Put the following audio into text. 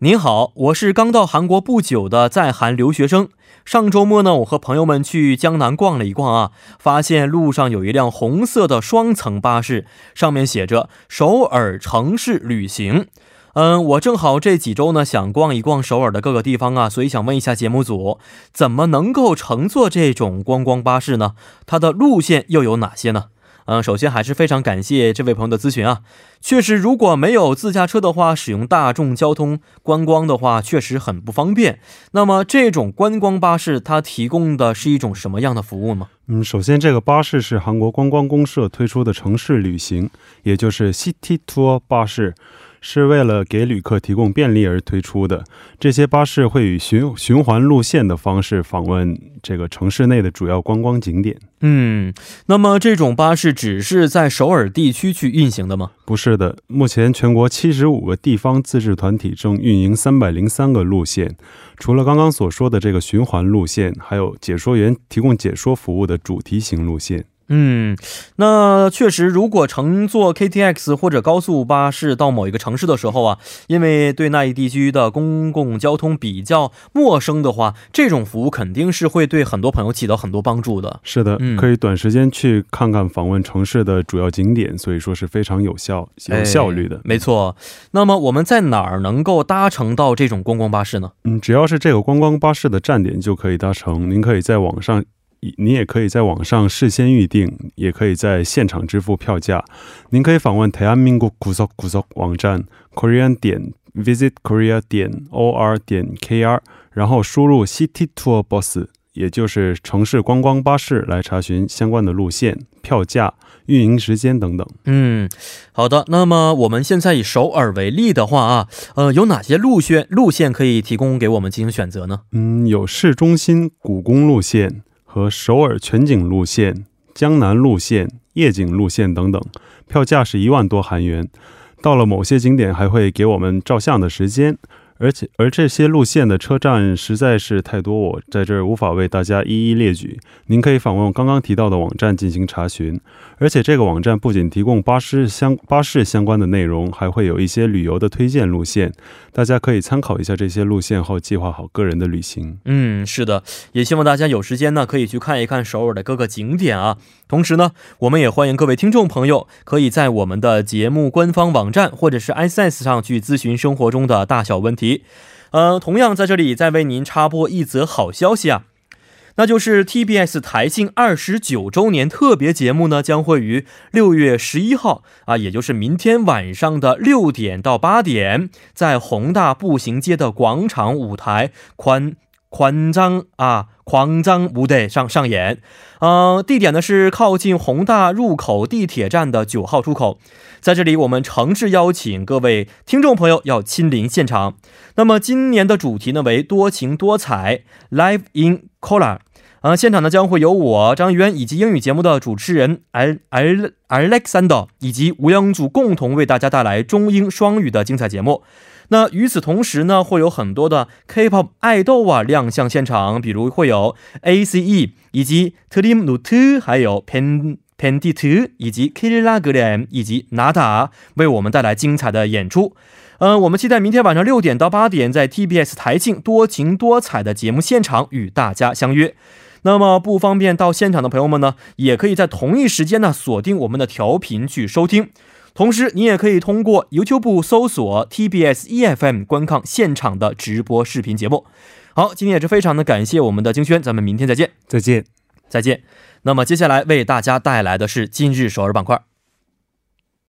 您好，我是刚到韩国不久的在韩留学生。上周末呢，我和朋友们去江南逛了一逛啊，发现路上有一辆红色的双层巴士，上面写着“首尔城市旅行”。嗯，我正好这几周呢想逛一逛首尔的各个地方啊，所以想问一下节目组，怎么能够乘坐这种观光巴士呢？它的路线又有哪些呢？嗯，首先还是非常感谢这位朋友的咨询啊。确实，如果没有自驾车的话，使用大众交通观光的话，确实很不方便。那么，这种观光巴士它提供的是一种什么样的服务吗？嗯，首先，这个巴士是韩国观光公社推出的城市旅行，也就是 City Tour 巴士。是为了给旅客提供便利而推出的。这些巴士会以循循环路线的方式访问这个城市内的主要观光景点。嗯，那么这种巴士只是在首尔地区去运行的吗？不是的，目前全国七十五个地方自治团体正运营三百零三个路线。除了刚刚所说的这个循环路线，还有解说员提供解说服务的主题型路线。嗯，那确实，如果乘坐 KTX 或者高速巴士到某一个城市的时候啊，因为对那一地区的公共交通比较陌生的话，这种服务肯定是会对很多朋友起到很多帮助的。是的，可以短时间去看看访问城市的主要景点，所以说是非常有效、有效率的。没错。那么我们在哪儿能够搭乘到这种观光巴士呢？嗯，只要是这个观光巴士的站点就可以搭乘。您可以在网上。你也可以在网上事先预定，也可以在现场支付票价。您可以访问台湾民国古索古索网站 korean 点 visit korea 点 or 点 kr，然后输入 city tour bus，也就是城市观光巴士，来查询相关的路线、票价、运营时间等等。嗯，好的。那么我们现在以首尔为例的话啊，呃，有哪些路线路线可以提供给我们进行选择呢？嗯，有市中心故宫路线。和首尔全景路线、江南路线、夜景路线等等，票价是一万多韩元。到了某些景点，还会给我们照相的时间。而且，而这些路线的车站实在是太多，我在这儿无法为大家一一列举。您可以访问刚刚提到的网站进行查询。而且，这个网站不仅提供巴士相巴士相关的内容，还会有一些旅游的推荐路线，大家可以参考一下这些路线后计划好个人的旅行。嗯，是的，也希望大家有时间呢，可以去看一看首尔的各个景点啊。同时呢，我们也欢迎各位听众朋友可以在我们的节目官方网站或者是 ISS 上去咨询生活中的大小问题。呃，同样在这里再为您插播一则好消息啊，那就是 TBS 台庆二十九周年特别节目呢，将会于六月十一号啊，也就是明天晚上的六点到八点，在宏大步行街的广场舞台宽。狂张啊，狂张不对上上演，呃，地点呢是靠近宏大入口地铁站的九号出口，在这里我们诚挚邀请各位听众朋友要亲临现场。那么今年的主题呢为多情多彩，Live in Color，呃，现场呢将会有我张渊以及英语节目的主持人 Al Al Alexander 以及吴央祖共同为大家带来中英双语的精彩节目。那与此同时呢，会有很多的 K-pop 爱豆啊亮相现场，比如会有 A.C.E 以及 Team Nut，还有 Pen Pendit 以及 Killa Glam 以及 Nada 为我们带来精彩的演出。嗯，我们期待明天晚上六点到八点，在 TBS 台庆多情多彩的节目现场与大家相约。那么不方便到现场的朋友们呢，也可以在同一时间呢锁定我们的调频去收听。同时，你也可以通过 YouTube 搜索 TBS EFM 观看现场的直播视频节目。好，今天也是非常的感谢我们的京轩，咱们明天再见，再见，再见。那么接下来为大家带来的是今日首尔板块。